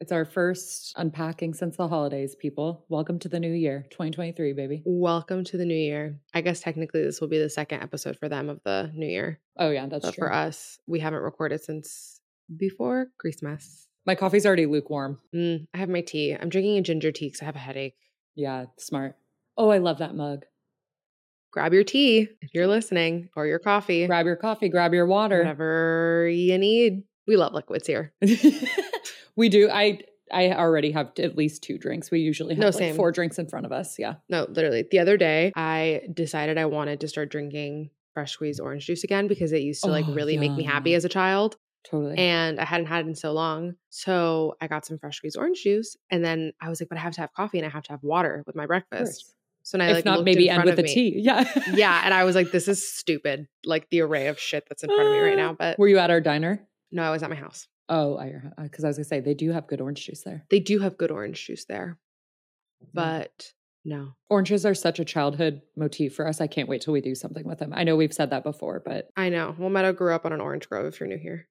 It's our first unpacking since the holidays, people. Welcome to the new year, 2023, baby. Welcome to the new year. I guess technically this will be the second episode for them of the new year. Oh, yeah, that's but true. for us, we haven't recorded since before Christmas. My coffee's already lukewarm. Mm, I have my tea. I'm drinking a ginger tea because I have a headache. Yeah, smart. Oh, I love that mug. Grab your tea if you're listening, or your coffee, Grab your coffee, grab your water. whatever you need. We love liquids here. we do. I I already have at least two drinks. We usually have No, like same. four drinks in front of us. Yeah. No, literally. The other day, I decided I wanted to start drinking fresh squeezed orange juice again because it used to like Oh, really make me happy as a child. Totally. and I hadn't had it in so long. So I got some fresh squeezed orange juice, and then I was like, "But I have to have coffee and I have to have water with my breakfast." So I if like not, maybe end with me. tea. Yeah. yeah, and I was like, "This is stupid." Like the array of shit that's in front of me right ah. now. But Were you at our diner? No, I was at my house. Oh, I because I was gonna say they do have good orange juice there. They do have good orange juice there, but no, Oranges are such a childhood motif for us. I can't wait till we do something with them. I know we've said that before, but I know. Well, Meadow grew up on an orange grove. If you're new here,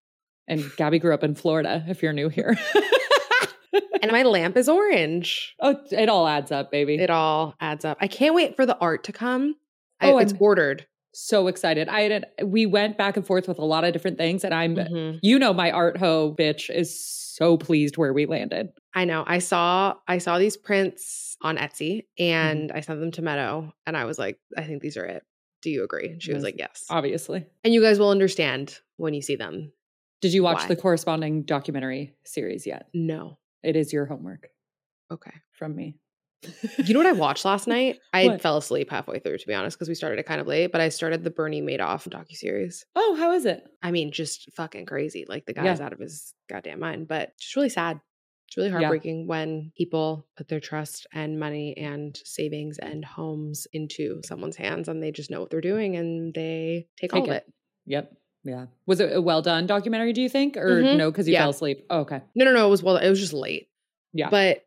and Gabby grew up in Florida. If you're new here, and my lamp is orange. oh, it all adds up, baby. It all adds up. I can't wait for the art to come. I, Oh, it's I'm- ordered. So excited. I had we went back and forth with a lot of different things, and I'm Mhm. you know my art ho bitch is so pleased where we landed. I know. I saw I saw these prints on Etsy Mm-hmm. and I sent them to Meadow and I was like, I think these are it. Do you agree? And she was like, Yes. Obviously, And you guys will understand when you see them. did you watch Why? the corresponding documentary series yet? No. It is your homework Okay. from me. You know what I watched last night? I What? fell asleep halfway through, to be honest, because we started it kind of late, but I started the Bernie Madoff docu series. Oh, how is it? I mean, just fucking crazy. Like the Yeah. guy's out of his goddamn mind, but just really sad. It's really Yeah. heartbreaking when people put their trust and money and savings and homes into someone's hands and they just know what they're doing and they take, all Take of it. it. Yep. Yeah. Was it a well done documentary, do you think? Or Mhm. no, because you Yeah. fell asleep? Oh, okay. No, no, no. It was well, it was just late. Yeah. But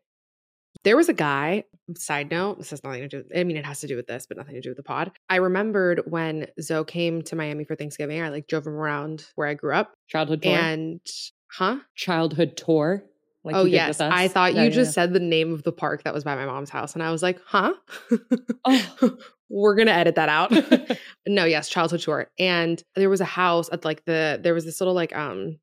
there was a guy, side note, this has nothing to do I mean, it has to do with this, but nothing to do with the pod. I remembered when Zoe came to Miami for Thanksgiving, I like drove him around where I grew up. Childhood tour. And huh? Childhood tour. Like oh yes. I thought Yeah, you just yeah. said the name of the park that was by my mom's house, and I was like, "Huh." Oh. We're gonna edit that out. no, yes, childhood tour, and there was a house at like the there was this little like um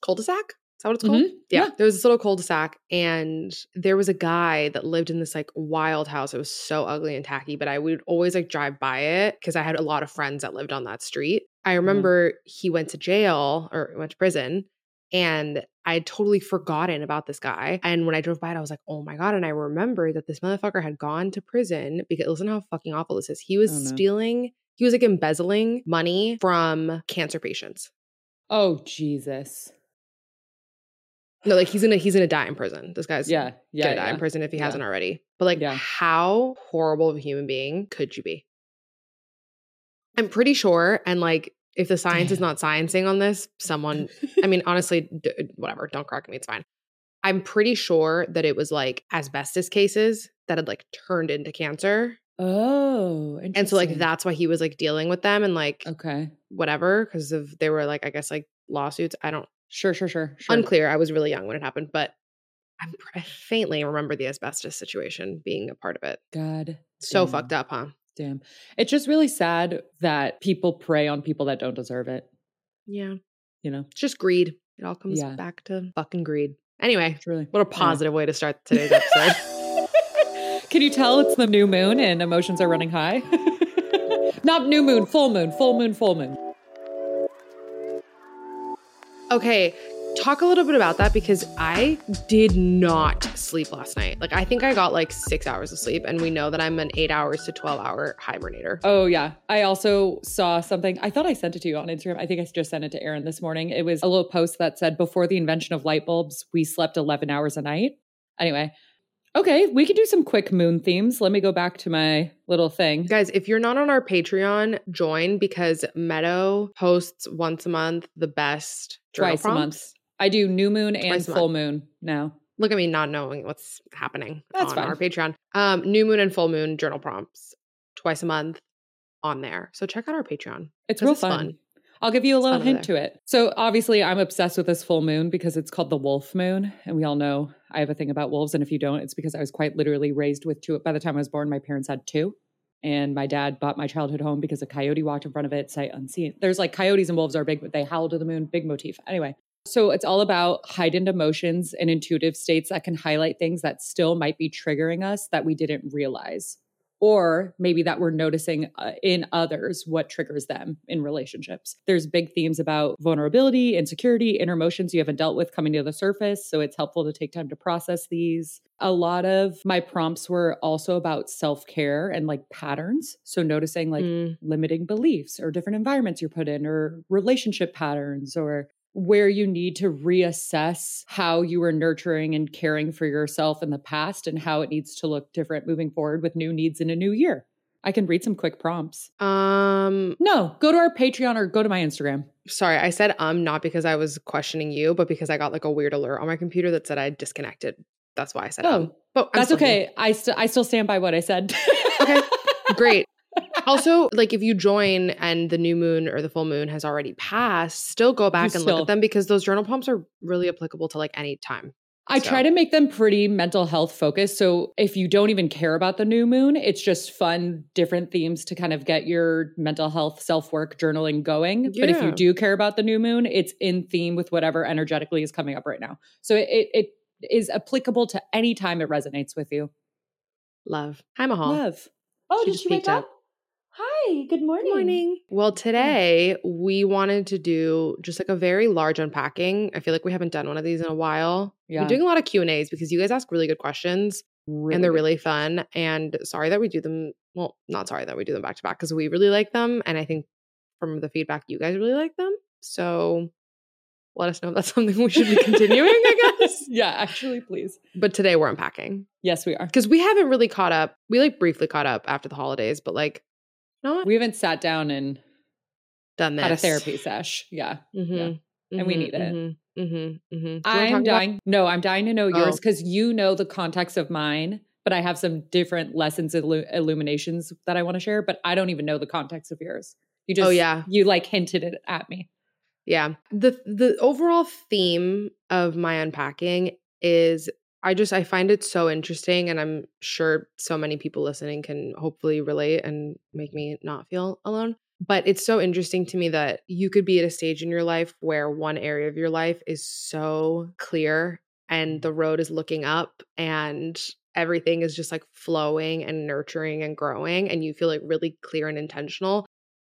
cul-de-sac. That what it's called? Mhm. Yeah. Yeah. there was this little cul-de-sac, and there was a guy that lived in this like wild house. It was so ugly and tacky, but I would always like drive by it because I had a lot of friends that lived on that street. I remember he went to jail or went to prison, and I had totally forgotten about this guy. And when I drove by it, I was like, oh my God. And I remembered that this motherfucker had gone to prison because listen how fucking awful this is. He was Oh, no. stealing, he was like embezzling money from cancer patients. Oh, Jesus. No, like he's gonna he's gonna die in prison. This guy's Yeah. Yeah. gonna die in prison if he Yeah. hasn't already. But like, Yeah. how horrible of a human being could you be? I'm pretty sure, and like, if the science is not sciencing on this, someone, I mean, honestly, d- whatever, don't correct me, it's fine. I'm pretty sure that it was like asbestos cases that had like turned into cancer. Oh, And so, like, that's why he was like dealing with them and like Okay. whatever, because of they were like, I guess, like lawsuits. I don't, Sure, sure, sure. sure. unclear. I was really young when it happened, but I'm, I faintly remember the asbestos situation being a part of it. God. So damn. fucked up, huh? Damn. It's just really sad that people prey on people that don't deserve it, Yeah. you know? It's just greed. It all comes Yeah. back to fucking greed. Anyway, Truly. what a positive way to start today's episode. Can you tell it's the new moon and emotions are running high? Not new moon, full moon, full moon, full moon. Okay, talk a little bit about that because I did not sleep last night. Like, I think I got like six hours of sleep, and we know that I'm an eight hours to 12 hour hibernator. Oh, yeah. I also saw something. I thought I sent it to you on Instagram. I think I just sent it to Aaron this morning. It was a little post that said, Before the invention of light bulbs, we slept 11 hours a night. Anyway, okay, we can do some quick moon themes. Let me go back to my little thing. Guys, if you're not on our Patreon, join because Meadow posts once a month the best journal Twice a month. I do new moon and Twice a full moon now. Look at me not knowing what's happening That's on fine. our Patreon. Um, new moon and full moon journal prompts twice a month on there. So check out our Patreon. It's real fun. fun. I'll give you a little hint there. to it. So, obviously, I'm obsessed with this full moon because it's called the wolf moon. And we all know I have a thing about wolves. And if you don't, it's because I was quite literally raised with two. By the time I was born, my parents had two. And my dad bought my childhood home because a coyote walked in front of it, sight unseen. There's like coyotes and wolves are big, but they howl to the moon, big motif. Anyway, so it's all about heightened emotions and intuitive states that can highlight things that still might be triggering us that we didn't realize. Or maybe that we're noticing uh, in others what triggers them in relationships. There's big themes about vulnerability, insecurity, inner emotions you haven't dealt with coming to the surface. So it's helpful to take time to process these. A lot of my prompts were also about self care and like patterns. So noticing like Mm. limiting beliefs or different environments you're put in or relationship patterns or where you need to reassess how you were nurturing and caring for yourself in the past and how it needs to look different moving forward with new needs in a new year. I can read some quick prompts. Um, No, go to our Patreon or go to my Instagram. sorry, I said um not because I was questioning you, but because I got like a weird alert on my computer that said I disconnected. That's why I said Oh, um. But I'm That's still here. okay. I still I still stand by what I said. Okay. Great. Also, like if you join and the new moon or the full moon has already passed, still go back and look at them because those journal prompts are really applicable to like any time. I So- try to make them pretty mental health focused. So if you don't even care about the new moon, it's just fun, different themes to kind of get your mental health self work journaling going. But if you do care about the new moon, it's in theme with whatever energetically is coming up right now. So it, it, is applicable to any time it resonates with you. Love. Hi, Mahal. Love. Oh, She did she you wake up? up. Hi, good morning. Good morning. Well, today we wanted to do just like a very large unpacking. I feel like we haven't done one of these in a while. Yeah. We're doing a lot of Q and A's because you guys ask really good questions and they're really fun. And sorry that we do them. Well, not sorry that we do them back to back because we really like them, and I think from the feedback you guys really like them. So let us know if that's something we should be continuing. I guess. yeah, actually, please. But today we're unpacking Yes, we are. because we haven't really caught up. We like briefly caught up after the holidays, but like, you know what? We haven't sat down and done this had a therapy sesh. Yeah. Mm-hmm. And we mhm, need it. mhm, mhm, mhm. Do you I'm about- dying. No, I'm dying to know yours Oh. because you know the context of mine, but I have some different lessons, illu- illuminations that I want to share, but I don't even know the context of yours. You just, Oh, yeah. you like hinted it at me. Yeah. The the overall theme of my unpacking is I just I find it so interesting and I'm sure so many people listening can hopefully relate and make me not feel alone. But it's so interesting to me that you could be at a stage in your life where one area of your life is so clear and the road is looking up and everything is just like flowing and nurturing and growing and you feel like really clear and intentional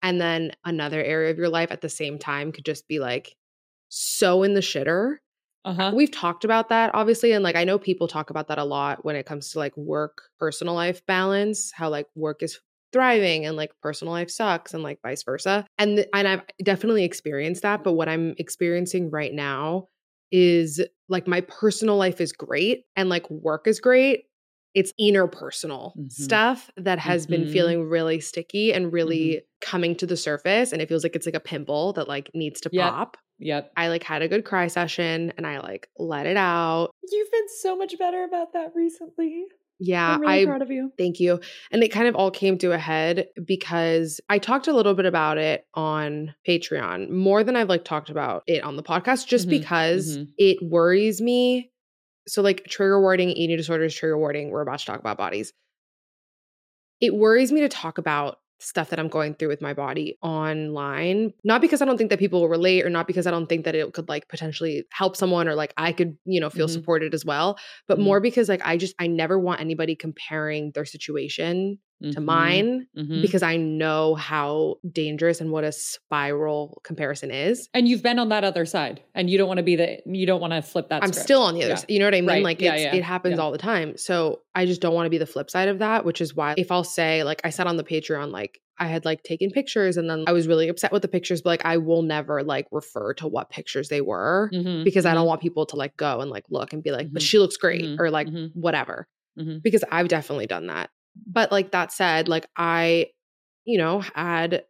and then another area of your life at the same time could just be like so in the shitter. Uh huh. We've talked about that obviously and like I know people talk about that a lot when it comes to like work personal life balance, how like work is thriving and like personal life sucks and like vice versa. And th- and I've definitely experienced that, but what I'm experiencing right now is like my personal life is great and like work is great. It's interpersonal Mhm. stuff that has been Mhm. feeling really sticky and really coming to the surface and it feels like it's like a pimple that like needs to Yep. pop. Yep. I like had a good cry session and I like let it out. You've been so much better about that recently. Yeah, I'm really I proud of you. Thank you. And it kind of all came to a head because I talked a little bit about it on Patreon more than I've like talked about it on the podcast just Mhm, because mhm. it worries me. So like trigger warning, eating disorders, trigger warning, we're about to talk about bodies. It worries me to talk about stuff that I'm going through with my body online. Not because I don't think that people will relate or not because I don't think that it could like potentially help someone or like I could, you know, feel Mhm. supported as well, but Mhm. more because like I just I never want anybody comparing their situation to Mhm, mine mhm. because I know how dangerous and what a spiral comparison is. and you've been on that other side, and you don't want to be the, you don't want to flip that. I'm script. still on the other Yeah. side. You know what I mean? Right. Like Yeah, it's, yeah. it happens all the time. So I just don't want to be the flip side of that, which is why if I'll say, like I said on the Patreon, like I had like taken pictures and then I was really upset with the pictures, but like I will never like refer to what pictures they were Mhm, because I mhm, don't want people to like go and like look and be like, but Mhm. she looks great Mhm. or like Mhm. whatever. because I've definitely done that. But like that said, like I, you know, had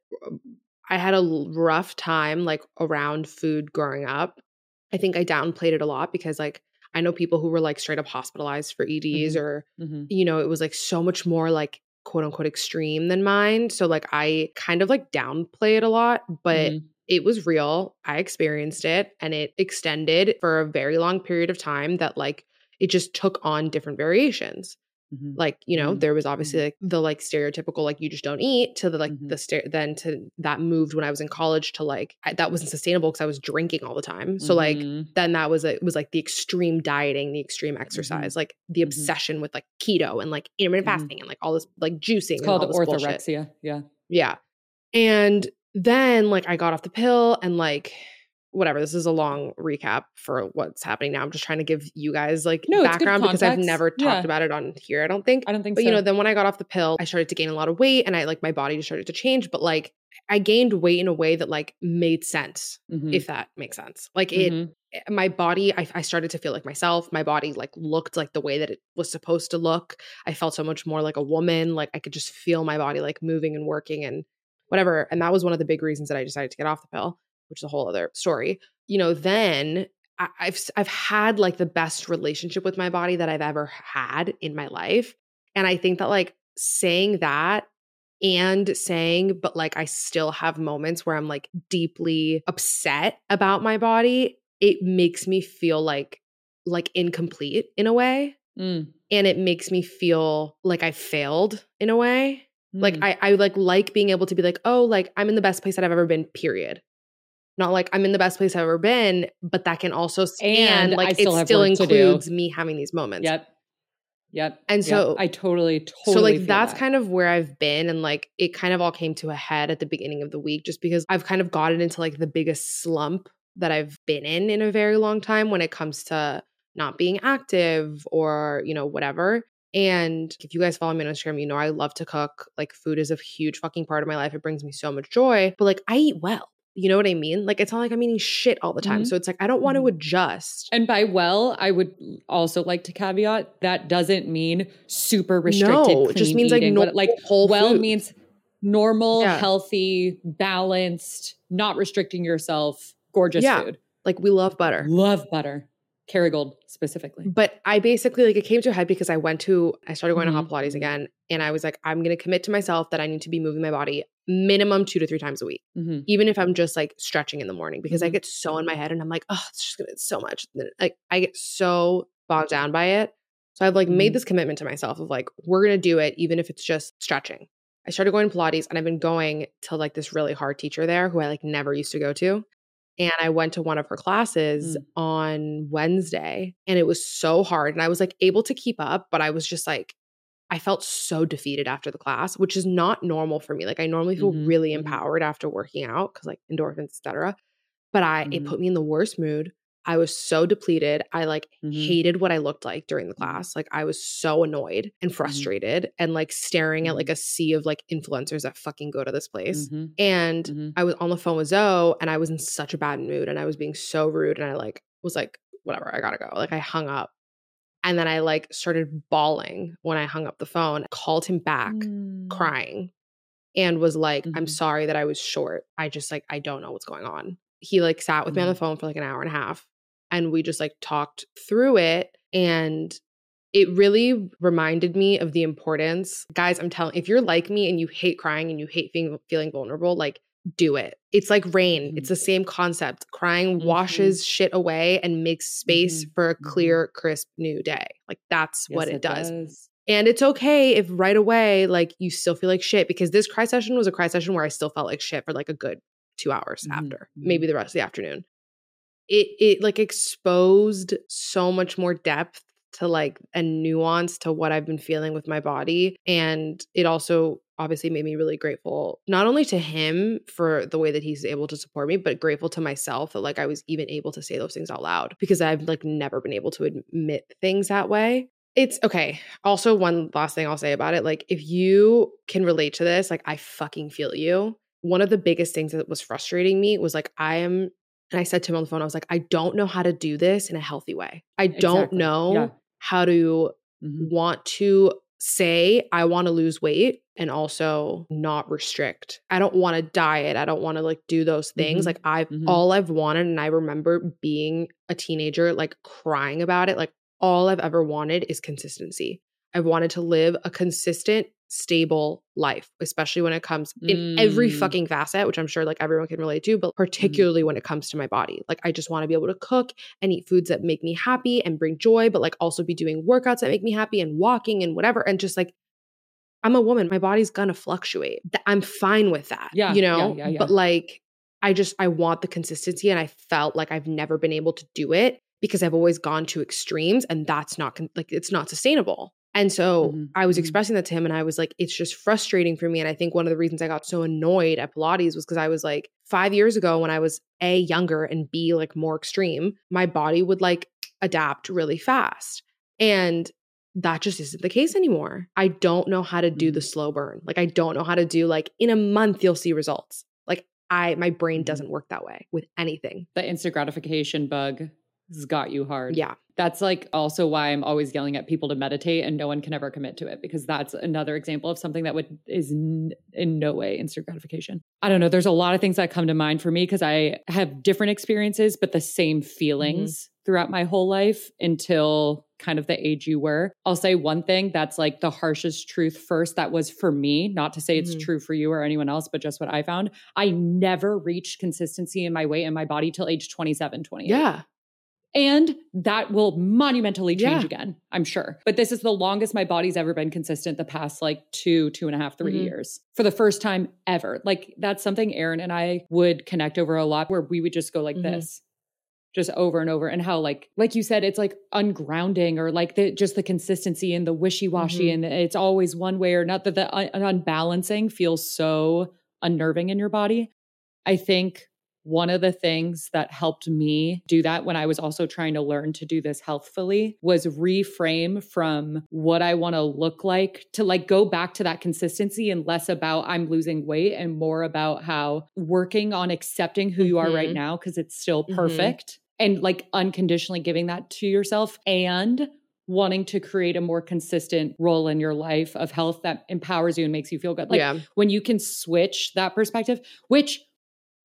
I had a rough time like around food growing up. I think I downplayed it a lot because like I know people who were like straight up hospitalized for EDs Mhm. or Mhm. you know, it was like so much more like quote unquote extreme than mine. So like I kind of like downplay it a lot, but Mhm. it was real. I experienced it and it extended for a very long period of time that like it just took on different variations. Mhm. Like, you know, Mhm. there was obviously like the like stereotypical like you just don't eat to the like Mhm. the then to that moved when I was in college to like I, that wasn't sustainable because I was drinking all the time. So like Mhm. then that was it was like the extreme dieting, the extreme exercise, like the obsession with like keto and like intermittent fasting and like all this like juicing. it's and called all this bullshit. orthorexia. Yeah. Yeah. And then like I got off the pill and like whatever. This is a long recap for what's happening now. I'm just trying to give you guys like No, background because I've never talked Yeah. about it on here, I don't think. I don't think But so. you know, then when I got off the pill, I started to gain a lot of weight and I like my body just started to change, but like I gained weight in a way that like made sense, Mhm. if that makes sense. Like it Mhm. my body I, I started to feel like myself my body like looked like the way that it was supposed to look i felt so much more like a woman like i could just feel my body like moving and working and whatever and that was one of the big reasons that i decided to get off the pill which is a whole other story you know then i've i've had like the best relationship with my body that i've ever had in my life and i think that like saying that and saying but like i still have moments where i'm like deeply upset about my body it makes me feel like like incomplete in a way Mm. and it makes me feel like i failed in a way like Mm. I, I like like being able to be like oh like i'm in the best place that i've ever been period not like i'm in the best place i've ever been but that can also stand And I like still it still work to do. includes me having these moments Yep. Yep. And Yep. so- I totally, totally. so like that's that. kind of where I've been and like it kind of all came to a head at the beginning of the week just because I've kind of gotten into like the biggest slump that I've been in in a very long time when it comes to not being active or you know whatever. And if you guys follow me on Instagram, you know I love to cook. Like food is a huge fucking part of my life. It brings me so much joy. But like I eat well. You know what I mean? Like it's not like I'm eating shit all the time. Mhm. So it's like I don't want to Mhm. adjust. And by well, I would also like to caveat that doesn't mean super restricted. no, it just means like eating. no What- like whole well food. means normal, Yeah. healthy, balanced, not restricting yourself, gorgeous Yeah. food. like we love butter. Love butter. Kerrygold specifically. But I basically like it came to a head because I went to I started going to Mhm. hot Pilates again, and I was like, I'm gonna commit to myself that I need to be moving my body minimum two to three times a week, hmm even if I'm just like stretching in the morning because I Mhm. get so in my head and I'm like, oh, it's just gonna it's so much. Like I get so bogged down by it. So I've like made Mhm. this commitment to myself of like we're gonna do it even if it's just stretching. I started going to Pilates and I've been going to like this really hard teacher there who I like never used to go to. And I went to one of her classes Mm. on Wednesday and it was so hard. And I was like able to keep up, but I was just like, I felt so defeated after the class, which is not normal for me. Like I normally feel Mhm, really empowered after working out because like endorphins, etc. But I it Mhm. put me in the worst mood. I was so depleted. I like Mhm. hated what I looked like during the Mhm. class. Like I was so annoyed and frustrated and like staring at like a sea of like influencers that fucking go to this place. And. I was on the phone with Zoe and I was in such a bad mood and I was being so rude and I like was like, whatever, I gotta go. Like I hung up. And then I like started bawling when I hung up the phone, called him back Mm. crying and was like, I'm Mhm. sorry that I was short. I just like, I don't know what's going on. He like sat with me on the Mhm. phone for like an hour and a half and we just like talked through it. And it really reminded me of the importance. Guys, I'm telling if you're like me and you hate crying and you hate feeling, feeling vulnerable, like do it. It's like rain. Mhm. It's the same concept. Crying Mhm. washes shit away and makes space Mhm. for a Mhm. clear, crisp new day. Like that's what Yes, it, does. And it's okay if right away, like you still feel like shit because this cry session was a cry session where I still felt like shit for like a good two hours Mhm, after, mhm. maybe the rest of the afternoon. It it like exposed so much more depth to like a nuance to what I've been feeling with my body. And it also obviously made me really grateful, not only to him for the way that he's able to support me, but grateful to myself that like I was even able to say those things out loud because I've like never been able to admit things that way. It's okay. Also, one last thing I'll say about it like, if you can relate to this, like, I fucking feel you. One of the biggest things that was frustrating me was like, I am, and I said to him on the phone, I was like, I don't know how to do this in a healthy way. I don't Exactly. know Yeah. how to Mhm. want to say I want to lose weight and also not restrict. I don't want to diet. I don't want to like do those things. Mhm. Like I've Mhm. all I've wanted and I remember being a teenager like crying about it. Like all I've ever wanted is consistency. I've wanted to live a consistent stable life, especially when it comes in every Mm. fucking facet, which I'm sure like everyone can relate to, but particularly when it comes to my body. Like I just want to be able to cook and eat foods that make me happy and bring joy, but like also be doing workouts that make me happy and walking and whatever. And just like I'm a woman, my body's gonna fluctuate. I'm fine with that. Yeah, You know? yeah, yeah. But like I just I want the consistency and I felt like I've never been able to do it because I've always gone to extremes and that's not like it's not sustainable. And so Mhm, I was mhm. expressing that to him and I was like it's just frustrating for me and I think one of the reasons I got so annoyed at Pilates was cuz I was like 5 years ago when I was A younger and B like more extreme, my body would like adapt really fast. And that just isn't the case anymore. I don't know how to do the slow burn. Like I don't know how to do like in a month you'll see results. Like I my brain Mhm. doesn't work that way with anything. The instant gratification bug has got you hard. Yeah. That's like also why I'm always yelling at people to meditate and no one can ever commit to it because that's another example of something that would is n- in no way instant gratification. I don't know. There's a lot of things that come to mind for me because I have different experiences, but the same feelings throughout my whole life until kind of the age you were. I'll say one thing that's like the harshest truth first. That was for me, not to say it's Mhm. true for you or anyone else, but just what I found. I never reached consistency in my weight and my body till age 27, 28. Yeah. And that will monumentally change Yeah. again, I'm sure. But this is the longest my body's ever been consistent the past like two, two and a half, three Mhm. years for the first time ever. Like that's something Aaron and I would connect over a lot where we would just go like Mhm. this. Just over and over, and how like like you said, it's like ungrounding, or like the just the consistency and the wishy washy, Mhm. and it's always one way or not. That the un- unbalancing feels so unnerving in your body. I think one of the things that helped me do that when I was also trying to learn to do this healthfully was reframe from what I want to look like to like go back to that consistency and less about I'm losing weight and more about how working on accepting who you are right Mhm. now because it's still Mhm. perfect and like unconditionally giving that to yourself and wanting to create a more consistent role in your life of health that empowers you and makes you feel good. Like yeah. when you can switch that perspective, which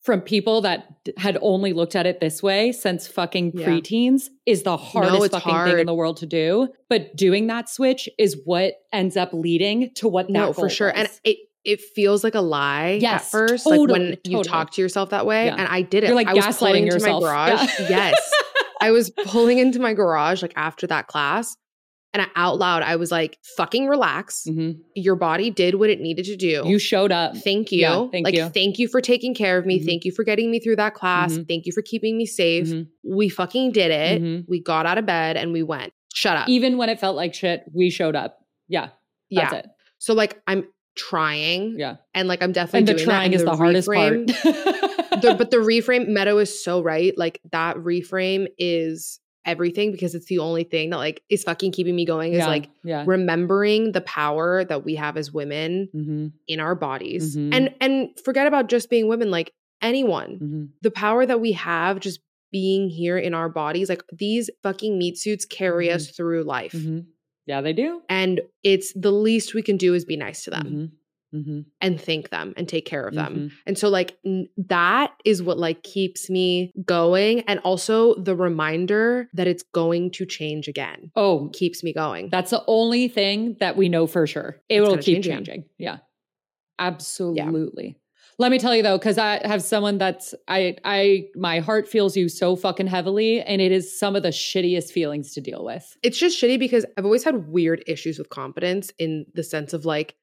from people that had only looked at it this way since fucking Yeah. preteens is the hardest it's fucking thing in the world to do. But doing that switch is what ends up leading to what that No, for sure. And it it feels like a lie Yes, at first, like totally, when you talk to yourself that way. Yeah. And I did it. You're like I was gaslighting pulling into yourself. my garage. Yeah. yes. I was pulling into my garage like after that class. And I, out loud, I was like, fucking relax. Mhm. Your body did what it needed to do. You showed up. Thank you. Yeah, thank like, you. thank you for taking care of me. Mhm. Thank you for getting me through that class. Mhm. Thank you for keeping me safe. Mhm. We fucking did it. Mhm. We got out of bed and we went. Shut up. Even when it felt like shit, we showed up. Yeah, that's yeah. it. So like I'm trying Yeah. and like I'm definitely And the doing that, trying is the, hardest reframe- part. the, but the reframe Meadow is so right. Like that reframe is everything because it's the only thing that like is fucking keeping me going is yeah, like yeah. remembering the power that we have as women hmm in our bodies. Mhm. And and forget about just being women like anyone. hmm The power that we have just being here in our bodies like these fucking meat suits carry us Mhm. through life. hmm Yeah, they do. And it's the least we can do is be nice to them Mhm. Mhm. and thank them and take care of them. Mhm. And so like n- that is what like keeps me going and also the reminder that it's going to change again Oh, keeps me going. That's the only thing that we know for sure. It It's will keep changing. Yeah. Absolutely. Let me tell you though, because I have someone that's I I my heart feels you so fucking heavily, and it is some of the shittiest feelings to deal with. it's just shitty because I've always had weird issues with confidence in the sense of like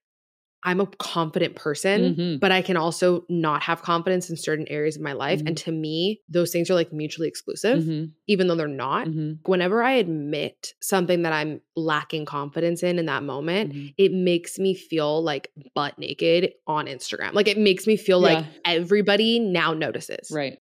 I'm a confident person, Mhm. but I can also not have confidence in certain areas of my life. And to me, those things are like mutually exclusive, Mhm. even though they're not. Mhm. Whenever I admit something that I'm lacking confidence in in that moment, Mhm. it makes me feel like butt naked on Instagram. Like it makes me feel like everybody now notices. Right.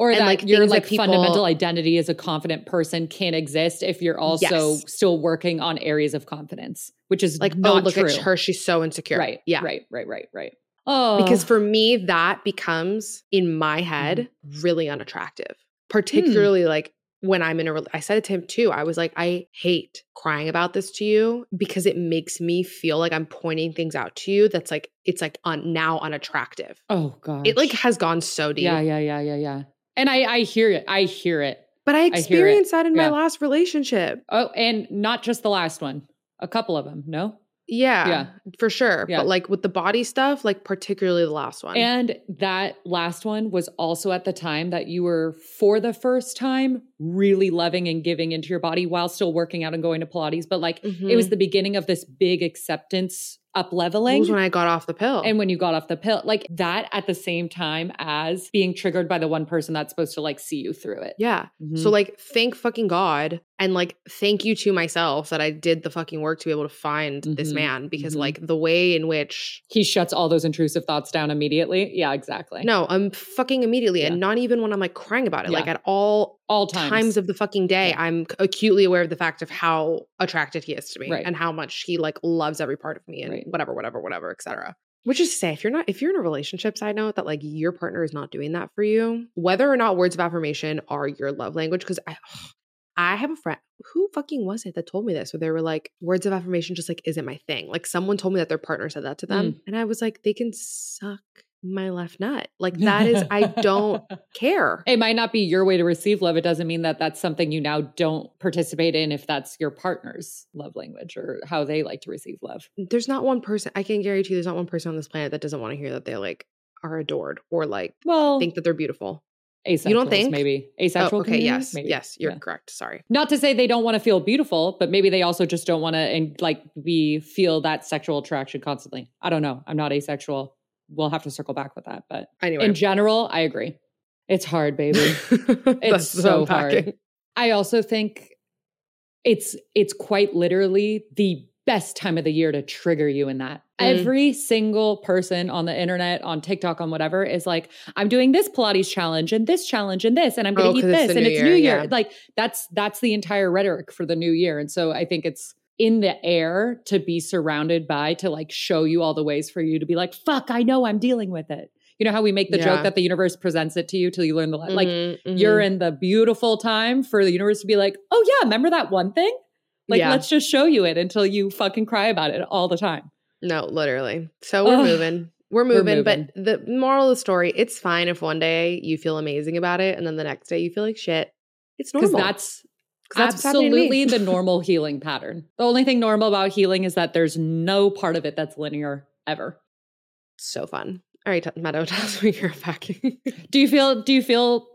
Or And, that like, your like people- fundamental identity as a confident person can't exist if you're also Yes. still working on areas of confidence, which is Like, not oh, look true. at her. She's so insecure. Right. Yeah. Right. Right. Right. Right. Oh, Because for me, that becomes in my head Mm-hmm. really unattractive, Hmm. particularly like when I'm in a, I said it to him too. I was like, I hate crying about this to you because it makes me feel like I'm pointing things out to you that's like, it's like un, now unattractive. oh god, It like has gone so deep. yeah, yeah, yeah, yeah, yeah. And I I hear it. I hear it. But I experienced that in my last relationship. Oh, and not just the last one. A couple of them. No. Yeah, Yeah. for sure. Yeah. But like with the body stuff, like particularly the last one. And that last one was also at the time that you were, for the first time, really loving and giving into your body while still working out and going to Pilates. But like it was Mhm. the beginning of this big acceptance up leveling. when I got off the pill. And when you got off the pill, like that at the same time as being triggered by the one person that's supposed to like see you through it. yeah. Mhm. So like thank fucking God and like thank you to myself that I did the fucking work to be able to find this Mhm. man because Mhm. like the way in which he shuts all those intrusive thoughts down immediately. Yeah, exactly. no, I'm fucking immediately Yeah. and not even when I'm like crying about it. Like at all all times. times. of the fucking day, Yeah. I'm acutely aware of the fact of how attracted he is to me Right. and how much he like loves every part of me and Right. whatever, whatever, whatever, etc. Which is to say, if you're not, if you're in a relationship, side note that like your partner is not doing that for you, whether or not words of affirmation are your love language, because I, I have a friend who fucking was it that told me this, where they were like, words of affirmation just like isn't my thing. Like someone told me that their partner said that to them, Mm. and I was like, they can suck my left nut. Like that is, I don't care. It might not be your way to receive love. It doesn't mean that that's something you now don't participate in if that's your partner's love language or how they like to receive love. there's not one person I can guarantee you there's not one person on this planet that doesn't want to hear that they like are adored or like Well, think that they're beautiful. asexuals, think? maybe oh, asexual. oh, okay, yes, Maybe. yes, you're Yeah. correct. Sorry. Not to say they don't want to feel beautiful, but maybe they also just don't want to and like be feel that sexual attraction constantly. I don't know. I'm not asexual. We'll have to circle back with that, but Anyway, in general, I agree. It's hard, baby. it's so hard. I also think it's it's quite literally the best time of the year to trigger you in that. Mm. Every single person on the internet, on TikTok, on whatever, is like, I'm doing this Pilates challenge and this challenge and this, and I'm gonna Oh, eat this, and new it's year, New Year. yeah. Like that's that's the entire rhetoric for the new year. And so I think it's in the air to be surrounded by to like show you all the ways for you to be like, fuck, I know I'm dealing with it. You know how we make the Yeah. joke that the universe presents it to you till you learn the le- like Mhm, mhm. you're in the beautiful time for the universe to be like, oh yeah, remember that one thing? Like, Yeah. let's just show you it until you fucking cry about it all the time. no, literally. So we're Ugh. moving. We're We're moving, but the moral of the story, it's fine if one day you feel amazing about it and then the next day you feel like shit. It's normal. that's, 'Cause that's what's happening to me. absolutely the normal healing pattern. The only thing normal about healing is that there's no part of it that's linear ever. so fun. All right, Meadow, tell us what you're packing. Do you feel do you feel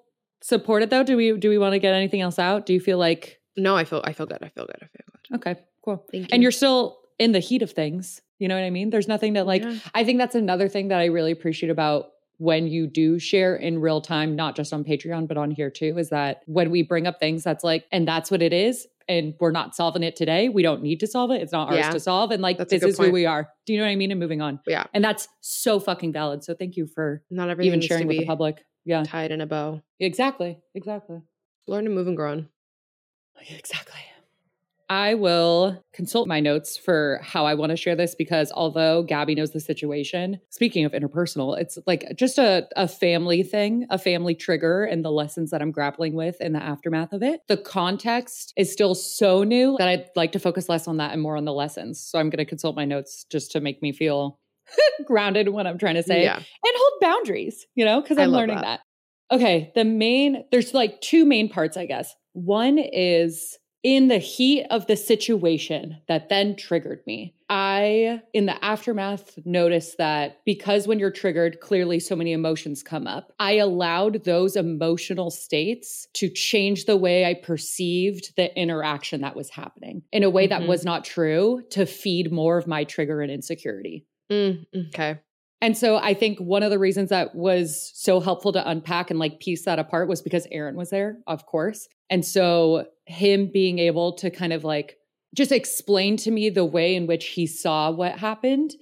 supported though? Do we do we want to get anything else out? Do you feel like no, I feel I feel good. I feel good. I feel good. okay, cool. Thank you. And you're still in the heat of things. You know what I mean? There's nothing that like Yeah. I think that's another thing that I really appreciate about when you do share in real time, not just on Patreon, but on here too, is that when we bring up things that's like, and that's what it is, and we're not solving it today, we don't need to solve it. It's not ours Yeah. to solve. And like, That's this is who we are. Do you know what I mean? And moving on. Yeah. And that's so fucking valid. So thank you for Not everything even sharing with the public. Yeah, tied in a bow. exactly. Exactly. Learn to move and grow. Oh, on. Exactly. I will consult my notes for how I want to share this because although Gabby knows the situation, speaking of interpersonal, it's like just a, a family thing, a family trigger, and the lessons that I'm grappling with in the aftermath of it. The context is still so new that I'd like to focus less on that and more on the lessons. So I'm going to consult my notes just to make me feel grounded in what I'm trying to say Yeah. and hold boundaries, you know, because I'm learning that. that. Okay, the main, there's like two main parts, I guess. One is in the heat of the situation that then triggered me. I, in the aftermath, noticed that because when you're triggered, clearly so many emotions come up. I allowed those emotional states to change the way I perceived the interaction that was happening in a way Mhm. that was not true to feed more of my trigger and insecurity. Mm, okay. And so I think one of the reasons that was so helpful to unpack and like piece that apart was because Aaron was there, of course. And so him being able to kind of like just explain to me the way in which he saw what happened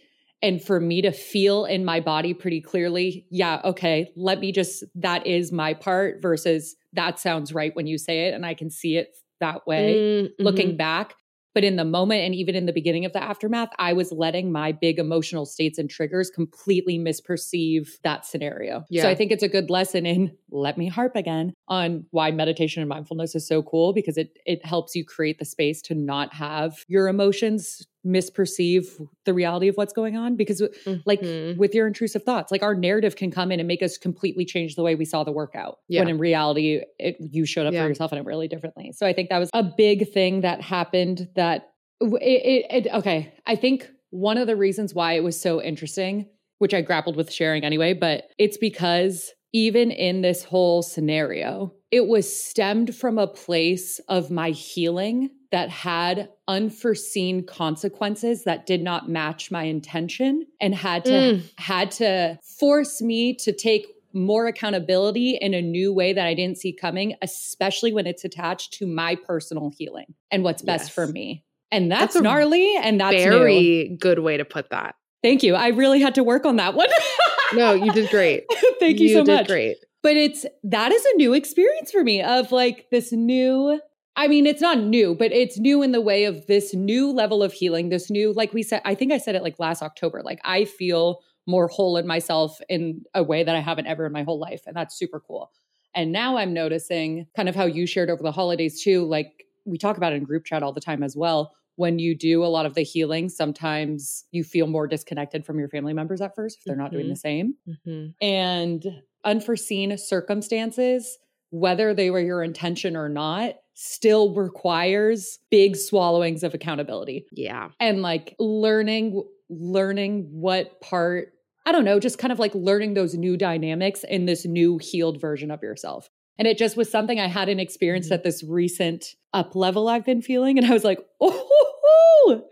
and for me to feel in my body pretty clearly, yeah, okay, let me just that is my part versus that sounds right when you say it and I can see it that way Mm, looking mhm. back. But in the moment and even in the beginning of the aftermath, I was letting my big emotional states and triggers completely misperceive that scenario. Yeah. So I think it's a good lesson in let me harp again on why meditation and mindfulness is so cool because it it helps you create the space to not have your emotions misperceive the reality of what's going on because like Mhm. with your intrusive thoughts like our narrative can come in and make us completely change the way we saw the workout Yeah. when in reality it, you showed up Yeah. for yourself in it really differently so i think that was a big thing that happened that it, it, it okay i think one of the reasons why it was so interesting, which I grappled with sharing anyway, but it's because even in this whole scenario, it was stemmed from a place of my healing that had unforeseen consequences that did not match my intention and had to mm. had to force me to take more accountability in a new way that I didn't see coming, especially when it's attached to my personal healing and what's best yes. for me. And that's, that's gnarly and that's a very new. good way to put that. Thank you. I really had to work on that one. no, you did great. Thank you, you so much. Great. But it's that is a new experience for me of like this new I mean, it's not new, but it's new in the way of this new level of healing, this new, like we said, I think I said it like last October. Like I feel more whole in myself in a way that I haven't ever in my whole life. And that's super cool. And now I'm noticing kind of how you shared over the holidays too. Like we talk about it in group chat all the time as well. When you do a lot of the healing, sometimes you feel more disconnected from your family members at first if they're mm-hmm. not doing the mm-hmm. same. Mm-hmm. And unforeseen circumstances, whether they were your intention or not, still requires big swallowings of accountability. Yeah. And like learning learning what part I don't know, just kind of like learning those new dynamics in this new healed version of yourself. And it just was something I hadn't experienced mm-hmm. at this recent up level I've been feeling. And I was like, oh,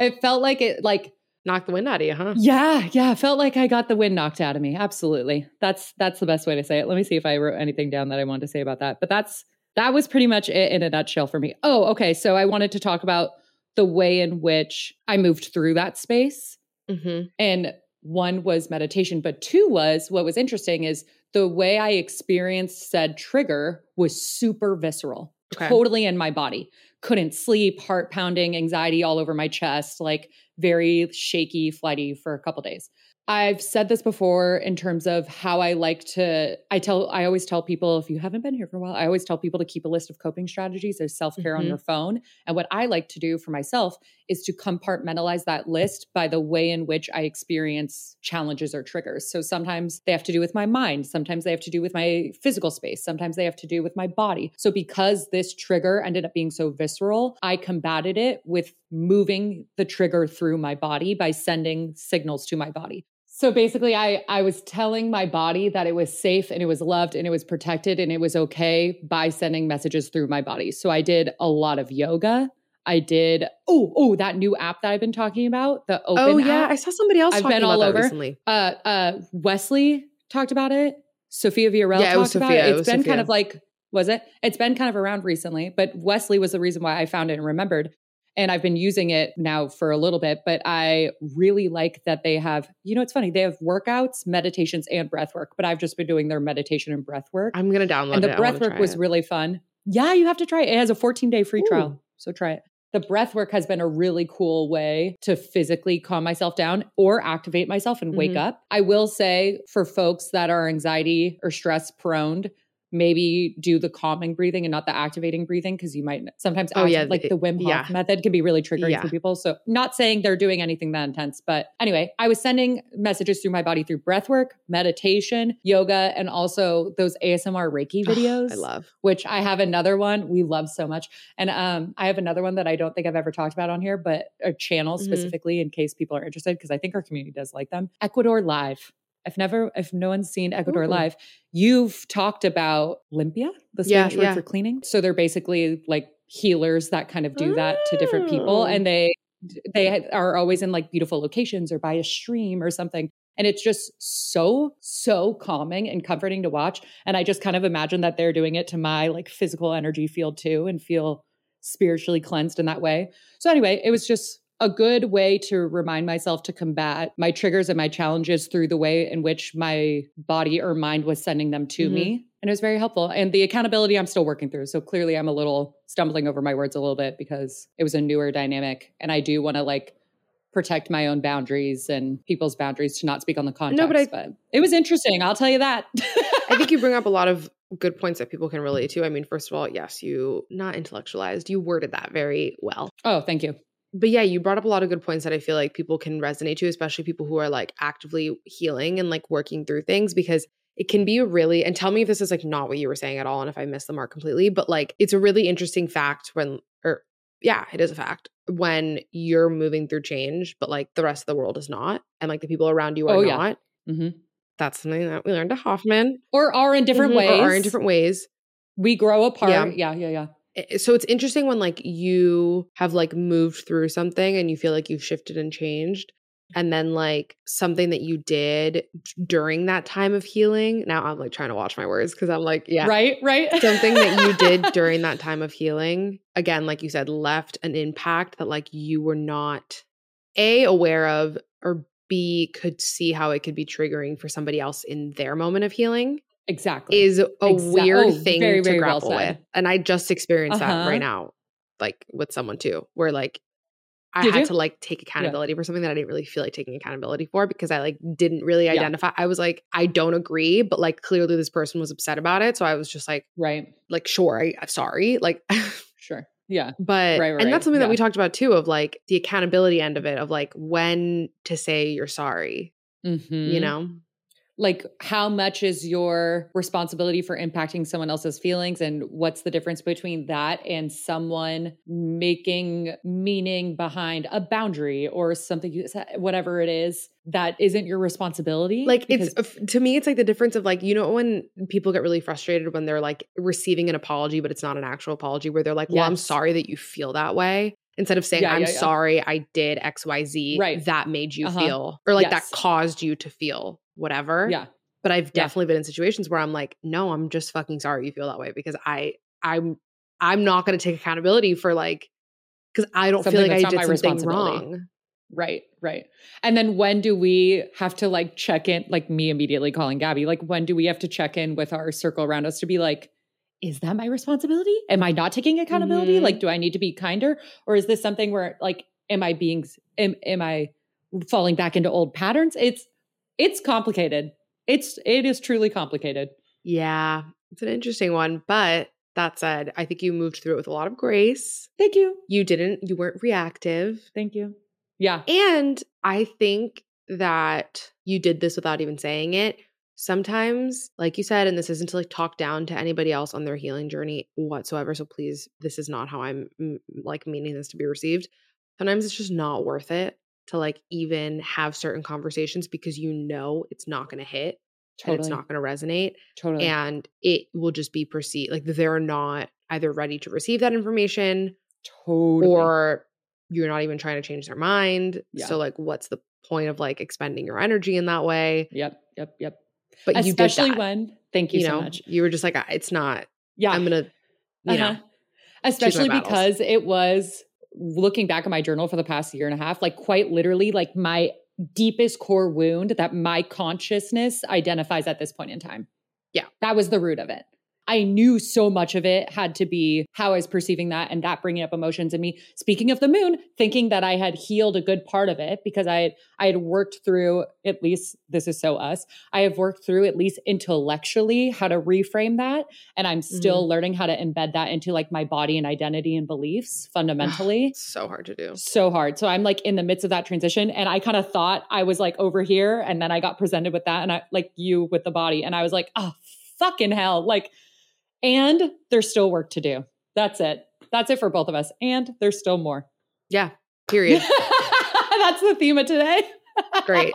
it felt like it like knocked the wind out of you, huh? Yeah, yeah. Felt like I got the wind knocked out of me. Absolutely. That's that's the best way to say it. Let me see if I wrote anything down that I wanted to say about that. But that's that was pretty much it in a nutshell for me. Oh, okay. So I wanted to talk about the way in which I moved through that space. Mm-hmm. And one was meditation, but two was what was interesting is the way I experienced said trigger was super visceral, okay. totally in my body. Couldn't sleep, heart pounding, anxiety all over my chest, like very shaky, flighty for a couple days. I've said this before in terms of how I like to I tell I always tell people if you haven't been here for a while, I always tell people to keep a list of coping strategies or self-care mm-hmm. on your phone. And what I like to do for myself is to compartmentalize that list by the way in which I experience challenges or triggers. So sometimes they have to do with my mind, sometimes they have to do with my physical space, sometimes they have to do with my body. So because this trigger ended up being so visceral, I combated it with moving the trigger through my body by sending signals to my body. So basically I I was telling my body that it was safe and it was loved and it was protected and it was okay by sending messages through my body. So I did a lot of yoga. I did oh oh that new app that I've been talking about the open oh yeah app. I saw somebody else I've been all over recently. Uh uh Wesley talked about it. Sophia Villarreal yeah, talked about it. It's it been Sophia. kind of like was it? It's been kind of around recently, but Wesley was the reason why I found it and remembered and I've been using it now for a little bit, but I really like that they have, you know, it's funny, they have workouts, meditations, and breath work, but I've just been doing their meditation and breath work. I'm going to download and it. the breath work was it. really fun. Yeah, you have to try it. It has a 14 day free Ooh. trial. So try it. The breath work has been a really cool way to physically calm myself down or activate myself and wake mm-hmm. up. I will say for folks that are anxiety or stress prone, maybe do the calming breathing and not the activating breathing because you might sometimes oh, yeah, like the Wim Hof yeah. method can be really triggering yeah. for people. So not saying they're doing anything that intense, but anyway, I was sending messages through my body through breath work, meditation, yoga, and also those ASMR Reiki videos. I love. Which I have another one we love so much. And um I have another one that I don't think I've ever talked about on here, but a channel mm-hmm. specifically in case people are interested because I think our community does like them. Ecuador Live. I've never, if no one's seen Ecuador Ooh. Live, you've talked about Limpia, the Spanish yeah, word yeah. for cleaning. So they're basically like healers that kind of do that to different people, oh. and they they are always in like beautiful locations or by a stream or something. And it's just so, so calming and comforting to watch. And I just kind of imagine that they're doing it to my like physical energy field too and feel spiritually cleansed in that way. So, anyway, it was just a good way to remind myself to combat my triggers and my challenges through the way in which my body or mind was sending them to mm-hmm. me. And it was very helpful. And the accountability I'm still working through. So clearly I'm a little stumbling over my words a little bit because it was a newer dynamic. And I do want to like protect my own boundaries and people's boundaries to not speak on the context. No, but, I, but it was interesting. I'll tell you that. I think you bring up a lot of good points that people can relate to. I mean, first of all, yes, you not intellectualized, you worded that very well. Oh, thank you but yeah, you brought up a lot of good points that I feel like people can resonate to, especially people who are like actively healing and like working through things because it can be a really and tell me if this is like not what you were saying at all and if I missed the mark completely, but like it's a really interesting fact when or yeah, it is a fact. When you're moving through change, but like the rest of the world is not, and like the people around you are Oh, yeah. not, hmm that's something that we learned at Hoffman. Or are in different Mhm, ways. Or are in different ways. We grow apart. Yeah. Yeah, yeah, yeah. I- So it's interesting when like you have like moved through something and you feel like you've shifted and changed. And then like something that you did during that time of healing. Now I'm like trying to watch my words because I'm like, yeah. Right, right. something that you did during that time of healing again like you said left an impact that like you were not a aware of or b could see how it could be triggering for somebody else in their moment of healing exactly. is a Exa- weird oh, thing very, to very well grapple said. with and i just experienced that Uh-huh. right now like with someone too where like I Did had you? to like take accountability for something that I didn't really feel like taking accountability for because I like didn't really Yeah. identify. I was like, I don't agree, but like clearly this person was upset about it. So I was just like, right. like, sure, I, I'm sorry. Like Sure. Yeah. But Right, right, and that's something that we talked about too of like the accountability end of it of like when to say you're sorry, you Mhm. know? Like how much is your responsibility for impacting someone else's feelings and what's the difference between that and someone making meaning behind a boundary or something you said- whatever it is that isn't your responsibility Like it's f- to me it's like the difference of like you know when people get really frustrated when they're like receiving an apology but it's not an actual apology where they're like, "Well, I'm sorry that you feel that way." Instead of saying, Yeah, "I'm yeah, yeah. sorry I did XYZ Right. that made you Uh-huh. feel," or like Yes. that caused you to feel whatever. yeah But I've Yeah. definitely been in situations where I'm like, "No, I'm just fucking sorry you feel that way because I I'm I'm not going to take accountability for like because I don't Something feel like I did something wrong. right right and then when do we have to like check in like me immediately calling gabby like when do we have to check in with our circle around us to be like is that my responsibility am i not taking accountability Mhm. like do i need to be kinder or is this something where like am i being am, am i falling back into old patterns it's it's complicated it's it is truly complicated Yeah, it's an interesting one. But that said, I think you moved through it with a lot of grace. thank you You didn't, you weren't reactive. thank you yeah And I think that you did this without even saying it. Sometimes, like you said, and this isn't to like talk down to anybody else on their healing journey whatsoever. So please, this is not how I'm like meaning this to be received. Sometimes it's just not worth it to like even have certain conversations because you know it's not going to hit and totally it's not going to resonate totally and it will just be perceived like they're not either ready to receive that information totally or you're not even trying to change their mind. Yeah. So like what's the point of like expending your energy in that way? yep yep yep But you did especially that, when thank you, you so know, much you were just like it's not yeah I'm you know. Uh-huh. especially because it was looking back at my journal for the past year and a half like quite literally like my deepest core wound that my consciousness identifies at this point in time Yeah. that was the root of it I knew so much of it had to be how I was perceiving that and that bringing up emotions in me. Speaking of the moon, thinking that I had healed a good part of it because I had, I had worked through at least this is so us. I have worked through at least intellectually how to reframe that and I'm still mm-hmm. learning how to embed that into like my body and identity and beliefs fundamentally. So hard to do. so hard. So I'm like in the midst of that transition and I kind of thought I was like over here and then I got presented with that and I like you with the body and I was like, "Oh, fucking hell." Like and there's still work to do. That's it. That's it for both of us and there's still more. Yeah. Period. That's the theme of today. Great.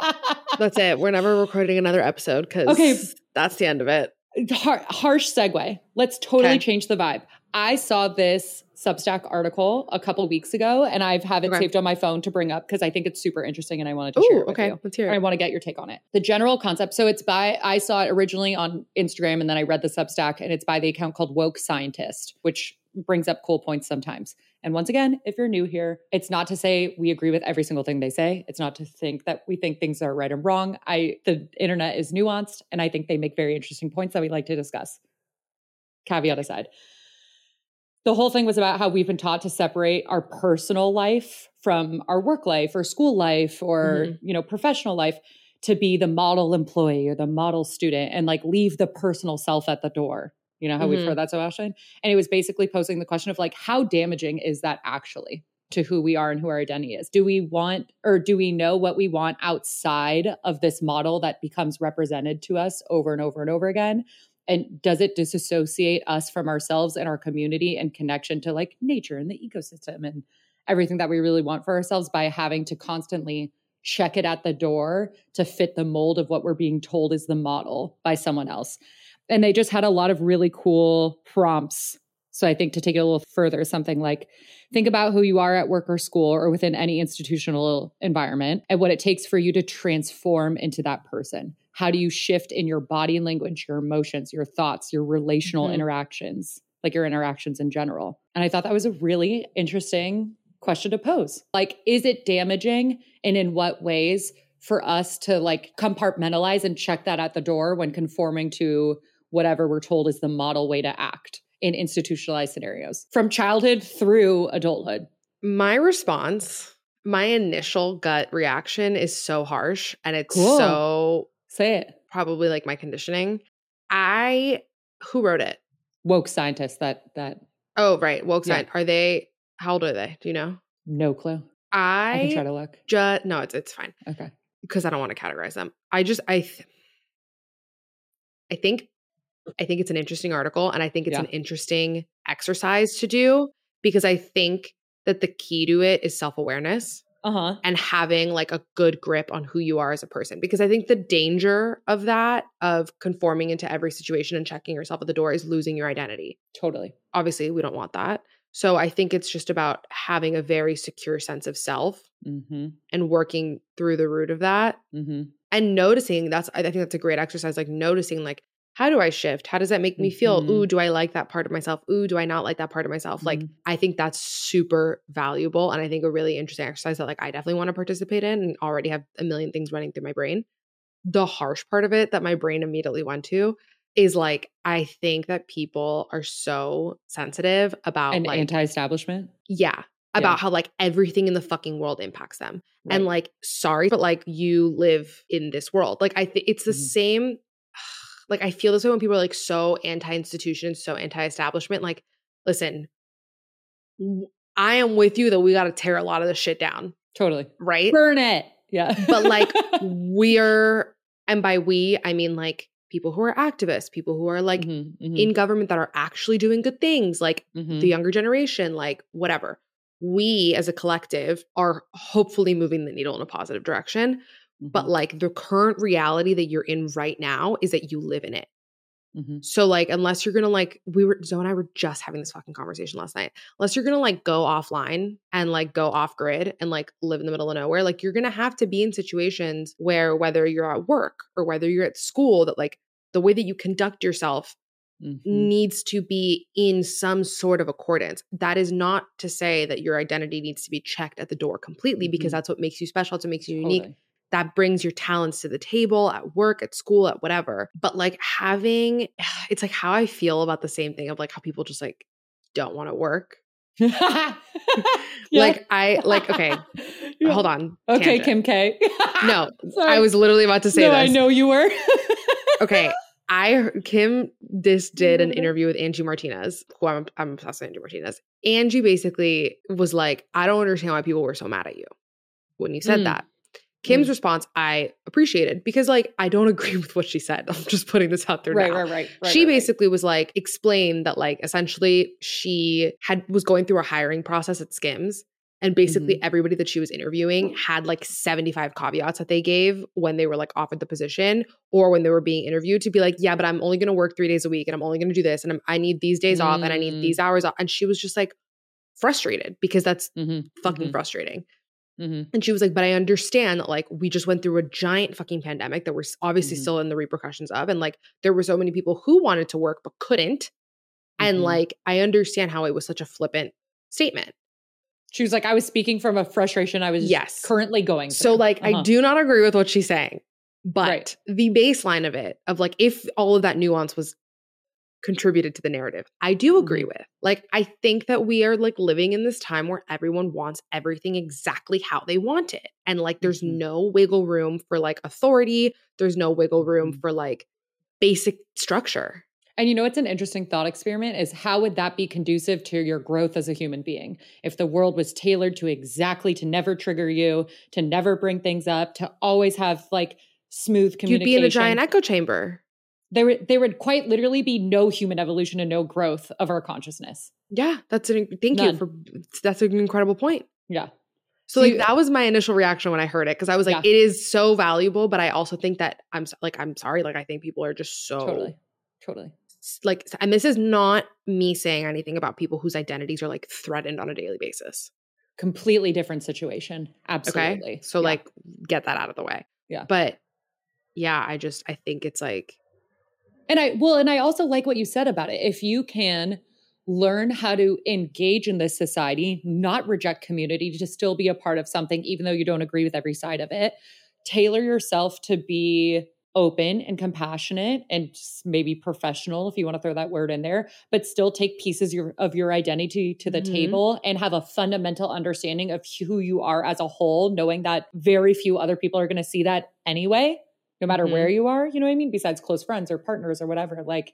That's it. We're never recording another episode because Okay. that's the end of it. Har- harsh segue. Let's totally Okay. change the vibe. I saw this Substack article a couple weeks ago, and I've have it Okay. saved on my phone to bring up because I think it's super interesting, and I wanted to share Oh, it with okay. you. Let's hear I want to get your take on it. The general concept. So it's by I saw it originally on Instagram, and then I read the Substack, and it's by the account called Woke Scientist, which brings up cool points sometimes. And once again, if you're new here, it's not to say we agree with every single thing they say. It's not to think that we think things are right and wrong. I the internet is nuanced, and I think they make very interesting points that we like to discuss. Caveat aside. The whole thing was about how we've been taught to separate our personal life from our work life or school life or Mhm. you know professional life to be the model employee or the model student and like leave the personal self at the door. You know how we've Mhm. heard that so often? And it was basically posing the question of like, how damaging is that actually to who we are and who our identity is? Do we want or do we know what we want outside of this model that becomes represented to us over and over and over again? And does it disassociate us from ourselves and our community and connection to like nature and the ecosystem and everything that we really want for ourselves by having to constantly check it at the door to fit the mold of what we're being told is the model by someone else? And they just had a lot of really cool prompts. So I think to take it a little further, something like think about who you are at work or school or within any institutional environment and what it takes for you to transform into that person how do you shift in your body language, your emotions, your thoughts, your relational mm-hmm. interactions, like your interactions in general? And I thought that was a really interesting question to pose. Like, is it damaging? And in what ways for us to like compartmentalize and check that at the door when conforming to whatever we're told is the model way to act in institutionalized scenarios from childhood through adulthood? My response, my initial gut reaction is so harsh and it's cool. so Say it. Probably like my conditioning. I who wrote it? Woke scientists that that Oh, right. Woke yeah. science. Are they how old are they? Do you know? No clue. I, I can try to look. Just no, it's it's fine. Okay. Because I don't want to categorize them. I just I th- I think I think it's an interesting article and I think it's yeah. an interesting exercise to do because I think that the key to it is self-awareness uh-huh. and having like a good grip on who you are as a person. Because I think the danger of that, of conforming into every situation and checking yourself at the door, is losing your identity. Totally. Obviously, we don't want that. So I think it's just about having a very secure sense of self mm-hmm. and working through the root of that. Mm-hmm. And noticing that's, I think that's a great exercise, like noticing, like, how do I shift? How does that make me feel? Mm-hmm. Ooh, do I like that part of myself? Ooh, do I not like that part of myself? Mm-hmm. Like, I think that's super valuable. And I think a really interesting exercise that, like, I definitely want to participate in and already have a million things running through my brain. The harsh part of it that my brain immediately went to is like, I think that people are so sensitive about and like anti establishment. Yeah. About yeah. how like everything in the fucking world impacts them. Right. And like, sorry, but like you live in this world. Like, I think it's the mm-hmm. same like I feel this way when people are like so anti-institution, so anti-establishment. Like, listen, I am with you that we got to tear a lot of this shit down. Totally. Right? Burn it. Yeah. but like we're and by we, I mean like people who are activists, people who are like mm-hmm, mm-hmm. in government that are actually doing good things, like mm-hmm. the younger generation, like whatever. We as a collective are hopefully moving the needle in a positive direction. But mm-hmm. like the current reality that you're in right now is that you live in it. Mm-hmm. So like unless you're gonna like we were Zoe and I were just having this fucking conversation last night. Unless you're gonna like go offline and like go off grid and like live in the middle of nowhere, like you're gonna have to be in situations where whether you're at work or whether you're at school, that like the way that you conduct yourself mm-hmm. needs to be in some sort of accordance. That is not to say that your identity needs to be checked at the door completely because mm-hmm. that's what makes you special, that's what makes you totally. That brings your talents to the table at work, at school, at whatever. But like having, it's like how I feel about the same thing of like how people just like don't want to work. Like I like okay. yeah. Hold on. Okay, tangent. Kim K. no, I was literally about to say no, this. I know you were. okay, I Kim this did an interview with Angie Martinez, who I'm I'm obsessed with Angie Martinez. Angie basically was like, I don't understand why people were so mad at you when you said mm. that. Kim's mm. response I appreciated because like I don't agree with what she said. I'm just putting this out there right, now. Right, right, right. She right, basically right. was like explained that like essentially she had was going through a hiring process at Skims and basically mm-hmm. everybody that she was interviewing had like 75 caveats that they gave when they were like offered the position or when they were being interviewed to be like, yeah, but I'm only going to work 3 days a week and I'm only going to do this and I'm, i need these days mm. off and I need these hours off and she was just like frustrated because that's mm-hmm. fucking mm-hmm. frustrating. Mm-hmm. And she was like, but I understand that like we just went through a giant fucking pandemic that we're obviously mm-hmm. still in the repercussions of. And like there were so many people who wanted to work but couldn't. Mm-hmm. And like I understand how it was such a flippant statement. She was like, I was speaking from a frustration I was yes. currently going through. So like uh-huh. I do not agree with what she's saying. But right. the baseline of it, of like if all of that nuance was contributed to the narrative. I do agree mm-hmm. with. Like I think that we are like living in this time where everyone wants everything exactly how they want it. And like there's mm-hmm. no wiggle room for like authority, there's no wiggle room mm-hmm. for like basic structure. And you know it's an interesting thought experiment is how would that be conducive to your growth as a human being? If the world was tailored to exactly to never trigger you, to never bring things up, to always have like smooth communication. You'd be in a giant echo chamber. There would there would quite literally be no human evolution and no growth of our consciousness. Yeah, that's an thank None. you for that's an incredible point. Yeah. So So like you- that was my initial reaction when I heard it because I was like, Yeah. it is so valuable, but I also think that I'm like I'm sorry, like I think people are just so Totally. Totally. like, and this is not me saying anything about people whose identities are like threatened on a daily basis. Completely different situation. Okay, Absolutely. so Yeah. like get that out of the way. Yeah. but yeah, I just I think it's like And I well, and I also like what you said about it. If you can learn how to engage in this society, not reject community, to still be a part of something, even though you don't agree with every side of it, tailor yourself to be open and compassionate and maybe professional if you want to throw that word in there but still take pieces your, of your identity to the Mhm. table and have a fundamental understanding of who you are as a whole knowing that very few other people are going to see that anyway no matter Mhm. where you are you know what i mean besides close friends or partners or whatever like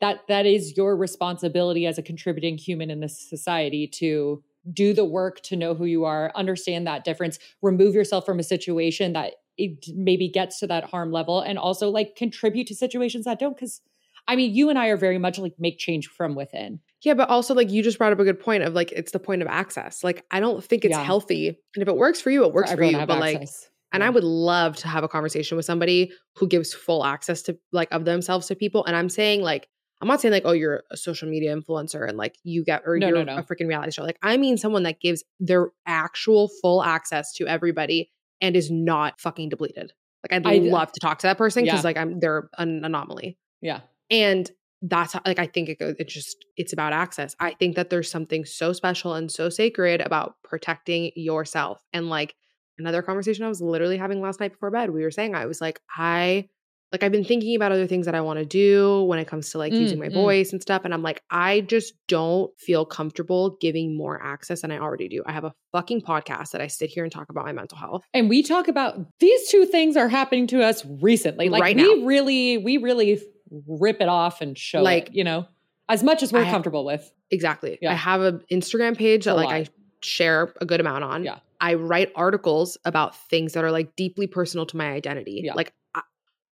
that that is your responsibility as a contributing human in this society to do the work to know who you are understand that difference remove yourself from a situation that it maybe gets to that harm level and also like contribute to situations that don't because i mean you and i are very much like make change from within yeah, but also like you just brought up a good point of like it's the point of access. Like I don't think it's Yeah. healthy, and if it works for you, it works for, to you. But like access. And I would love to have a conversation with somebody who gives full access to like of themselves to people. And I'm saying like, I'm not saying like, oh, you're a social media influencer and like you get or No, you're no, no. a freaking reality show. Like, I mean someone that gives their actual full access to everybody and is not fucking depleted. Like I'd I- love to talk to that person because Yeah. like I'm they're an anomaly. yeah And that's how, like I think it goes. It's just it's about access. I think that there's something so special and so sacred about protecting yourself. And like another conversation I was literally having last night before bed, we were saying I was like I like I've been thinking about other things that I want to do when it comes to like Mm, using my mm. voice and stuff. And I'm like I just don't feel comfortable giving more access than I already do. I have a fucking podcast that I sit here and talk about my mental health. and we talk about these two things are happening to us recently like Right we now. really we really rip it off and show Like, it, you know as much as we're I- comfortable with Exactly. Yeah. I have an Instagram page that A like lot. I share a good amount on. Yeah. I write articles about things that are like deeply personal to my identity. Yeah. Like I-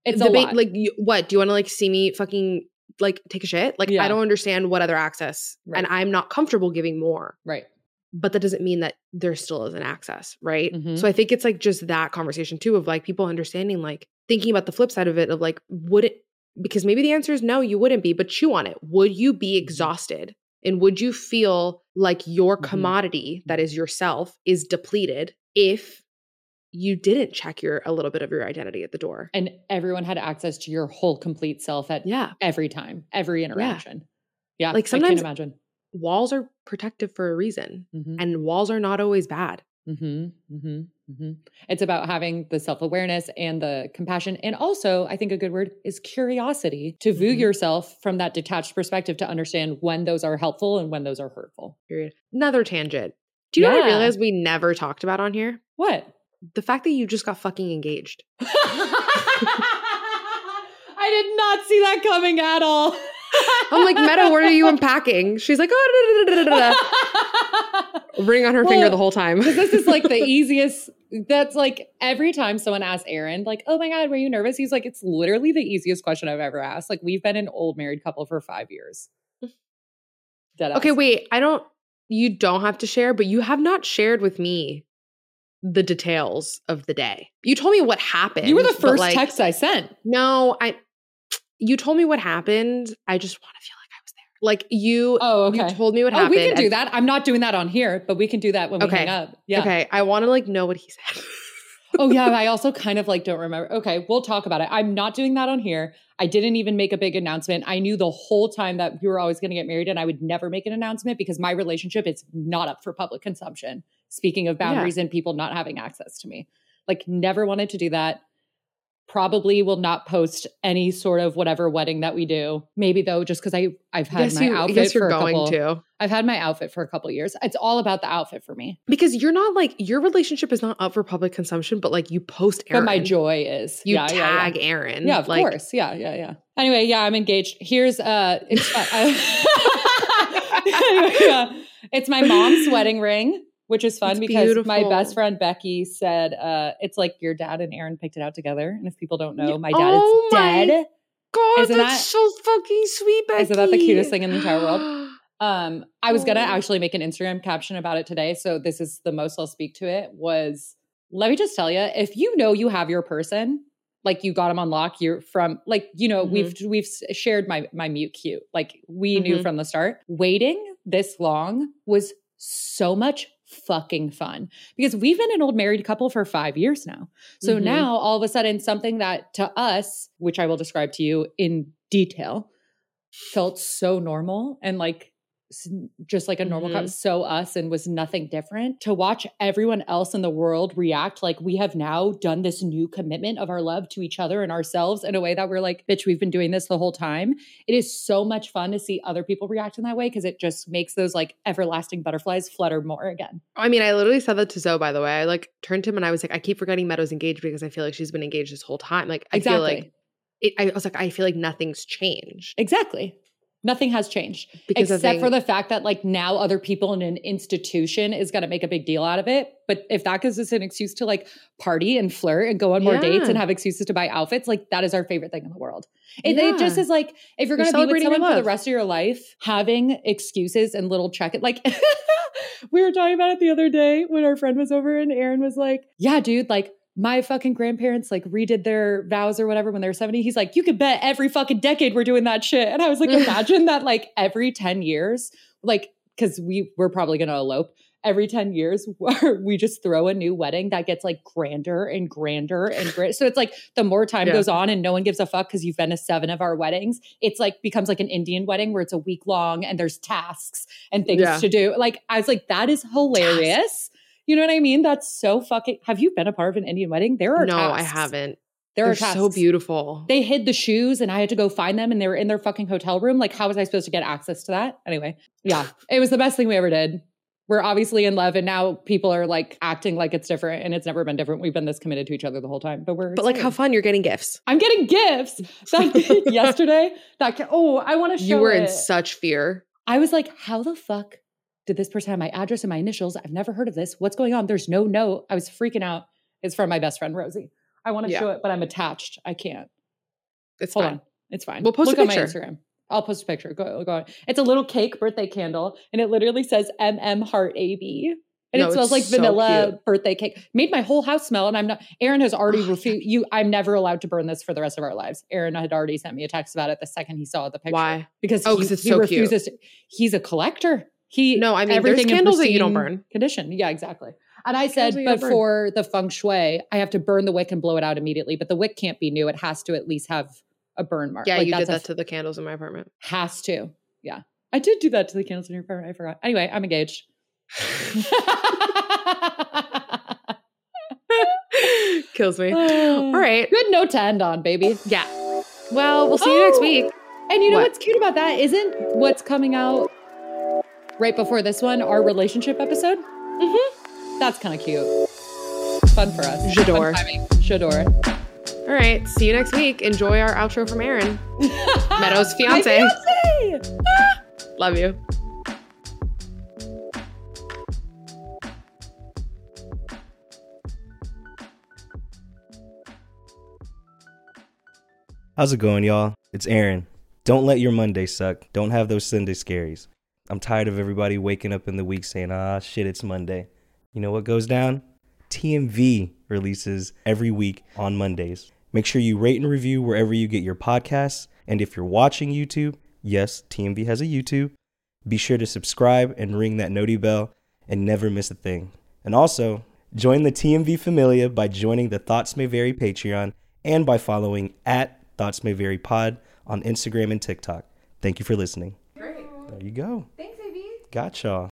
it's a lot like you, what? Do you want to like see me fucking like take a shit? Like Yeah. I don't understand what other access Right. and I'm not comfortable giving more. right But that doesn't mean that there still isn't access, right? Mhm. So I think it's like just that conversation too of like people understanding like thinking about the flip side of it of like would it because maybe the answer is no, you wouldn't be, but chew on it. Would you be Mm-hmm. exhausted? And would you feel like your Mhm. commodity that is yourself is depleted if you didn't check your a little bit of your identity at the door? and everyone had access to your whole complete self at Yeah. every time every interaction yeah, Like, I sometimes- can't imagine Walls are protective for a reason. Mhm. And walls are not always bad. Hmm hmm hmm It's about having the self awareness and the compassion. And also, I think a good word is curiosity to view Mhm. yourself from that detached perspective to understand when those are helpful and when those are hurtful. Period. Another tangent. Do you know what I Yeah. realized we never talked about on here? What? The fact that you just got fucking engaged. I did not see that coming at all. I'm like, Meadow, what are you unpacking? She's like, oh, da, da, da, da, da, da. ring on her finger the whole time. This is like the easiest. That's like every time someone asks Aaron, like, "Oh my god, were you nervous?" He's like, "It's literally the easiest question I've ever asked." Like, we've been an old married couple for five years. Okay, wait. I don't. You don't have to share, but you have not shared with me the details of the day. You told me what happened. You were the first like, text I sent. No, I. You told me what happened. I just want to feel like I was there. Like you. Oh, okay. You told me what oh, happened. we can do that. I'm not doing that on here, but we can do that when we hang up. Yeah. Okay, I want to like know what he said. oh yeah, I also kind of like don't remember. Okay, we'll talk about it. I'm not doing that on here. I didn't even make a big announcement. I knew the whole time that we were always going to get married and I would never make an announcement because my relationship is not up for public consumption. Speaking of Yeah. boundaries and people not having access to me. Like never wanted to do that. Probably will not post any sort of whatever wedding that we do. Maybe though, just because I I've had yes, my you, outfit yes, for you're a going couple. to I've had my outfit for a couple years. It's all about the outfit for me. because you're not like your relationship is not up for public consumption, but like you post Aaron. But my joy is You yeah, yeah, yeah. tag Aaron. Yeah, of like, course. Yeah, yeah, yeah. Anyway, yeah, I'm engaged. Here's uh it's fun. Anyway, yeah. It's my mom's wedding ring, which is fun It's because my best friend Becky said uh it's like your dad and Aaron picked it out together. And if people don't know, my dad Oh is my dead. god, Isn't that's that- so fucking sweet, Becky. Isn't that the cutest thing in the entire world? Um, I was gonna Oh. actually make an Instagram caption about it today, so this is the most I'll speak to it. Was let me just tell you, if you know you have your person, like you got them on lock, you're from like you know we've we've shared my my mute cute, like we knew Mhm. from the start. Waiting this long was so much fucking fun because we've been an old married couple for five years now. So Mhm. now all of a sudden, something that to us, which I will describe to you in detail, felt so normal and like just like a normal couple, Mhm. so us and was nothing different to watch everyone else in the world react like we have now done this new commitment of our love to each other and ourselves in a way that we're like bitch we've been doing this the whole time it is so much fun to see other people react in that way because it just makes those like everlasting butterflies flutter more again I mean, I literally said that to Zoe, by the way. I like turned to him and I was like, I keep forgetting Meadows engaged because I feel like she's been engaged this whole time. Like, I feel like it, I was like, I feel like nothing's changed exactly nothing has changed because except for the fact that like now other people in an institution is going to make a big deal out of it. But if that gives us an excuse to like party and flirt and go on more dates and have excuses to buy outfits like that is our favorite thing in the world. It, it just is like if you're You're going to be with someone for the rest of your life having excuses and little check it like we were talking about it the other day when our friend was over and aaron was like yeah dude like my fucking grandparents like redid their vows or whatever when they were 70. He's like, you could bet every fucking decade we're doing that shit. And I was like, imagine that like every 10 years, like, because we we're probably gonna elope every 10 years we just throw a new wedding that gets like grander and grander and grander. So it's like the more time Yeah. goes on and no one gives a fuck because you've been to seven of our weddings, it's like becomes like an Indian wedding where it's a week long and there's tasks and things Yeah. to do. Like I was like, that is hilarious. You know what I mean? That's so fucking. Have you been a part of an Indian wedding? There are no, I haven't. There They're are tasks. so beautiful. They hid the shoes, and I had to go find them, and they were in their fucking hotel room. Like, how was I supposed to get access to that? Anyway, yeah, it was the best thing we ever did. We're obviously in love, and now people are like acting like it's different, and it's never been different. We've been this committed to each other the whole time. But we're but like, how fun you're getting gifts. I'm getting gifts. That yesterday, that oh, I want to show You were in such fear. I was like, how the fuck did this person have my address and my initials? I've never heard of this. What's going on? There's no note. I was freaking out. It's from my best friend Rosie. I want to Yeah. show it, but I'm attached. I can't. It's Hold fine. on. It's fine. We'll post a Look on my. Instagram. I'll post a picture. Go, go on. It's a little cake birthday candle, and it literally says MM Heart AB. And No, it smells like so vanilla cute. birthday cake. Made my whole house smell, and I'm not. Aaron has already refused. You, I'm never allowed to burn this for the rest of our lives. Aaron had already sent me a text about it the second he saw the picture. Why? Because Oh, he, it's he so cute. refuses. To, he's a collector. He No, I mean, there's everything in candles that you don't burn. Condition, yeah, exactly. And I said, Candles that you but for the feng shui, I have to burn the wick and blow it out immediately. But the wick can't be new; it has to at least have a burn mark. Yeah, Like, you did that to the candles in my apartment. has to. Yeah. I did do that to the candles in your apartment. I forgot. Anyway, I'm engaged. Kills me. All right. Good note to end on, baby. Yeah. Well, we'll see you next Oh. week. And you know What? what's cute about that? Isn't what's coming out right before this one our relationship episode? Mm-hmm. That's kind of cute. Fun for us. J'adore. Fun timing. J'adore. All right. See you next week. Enjoy our outro from Aaron. Meadows' My fiance. fiance. Love you. How's it going, y'all? It's Aaron. Don't let your Monday suck. Don't have those Sunday scaries. I'm tired of everybody waking up in the week saying, ah, shit, it's Monday. You know what goes down? TMV releases every week on Mondays. Make sure you rate and review wherever you get your podcasts. And if you're watching YouTube, yes, TMV has a YouTube. Be sure to subscribe and ring that noti bell and never miss a thing. And also, join the TMV Familia by joining the Thoughts May Vary Patreon and by following at Thoughts May Vary Pod on Instagram and TikTok. Thank you for listening. There you go. Thanks, AB. Got y'all.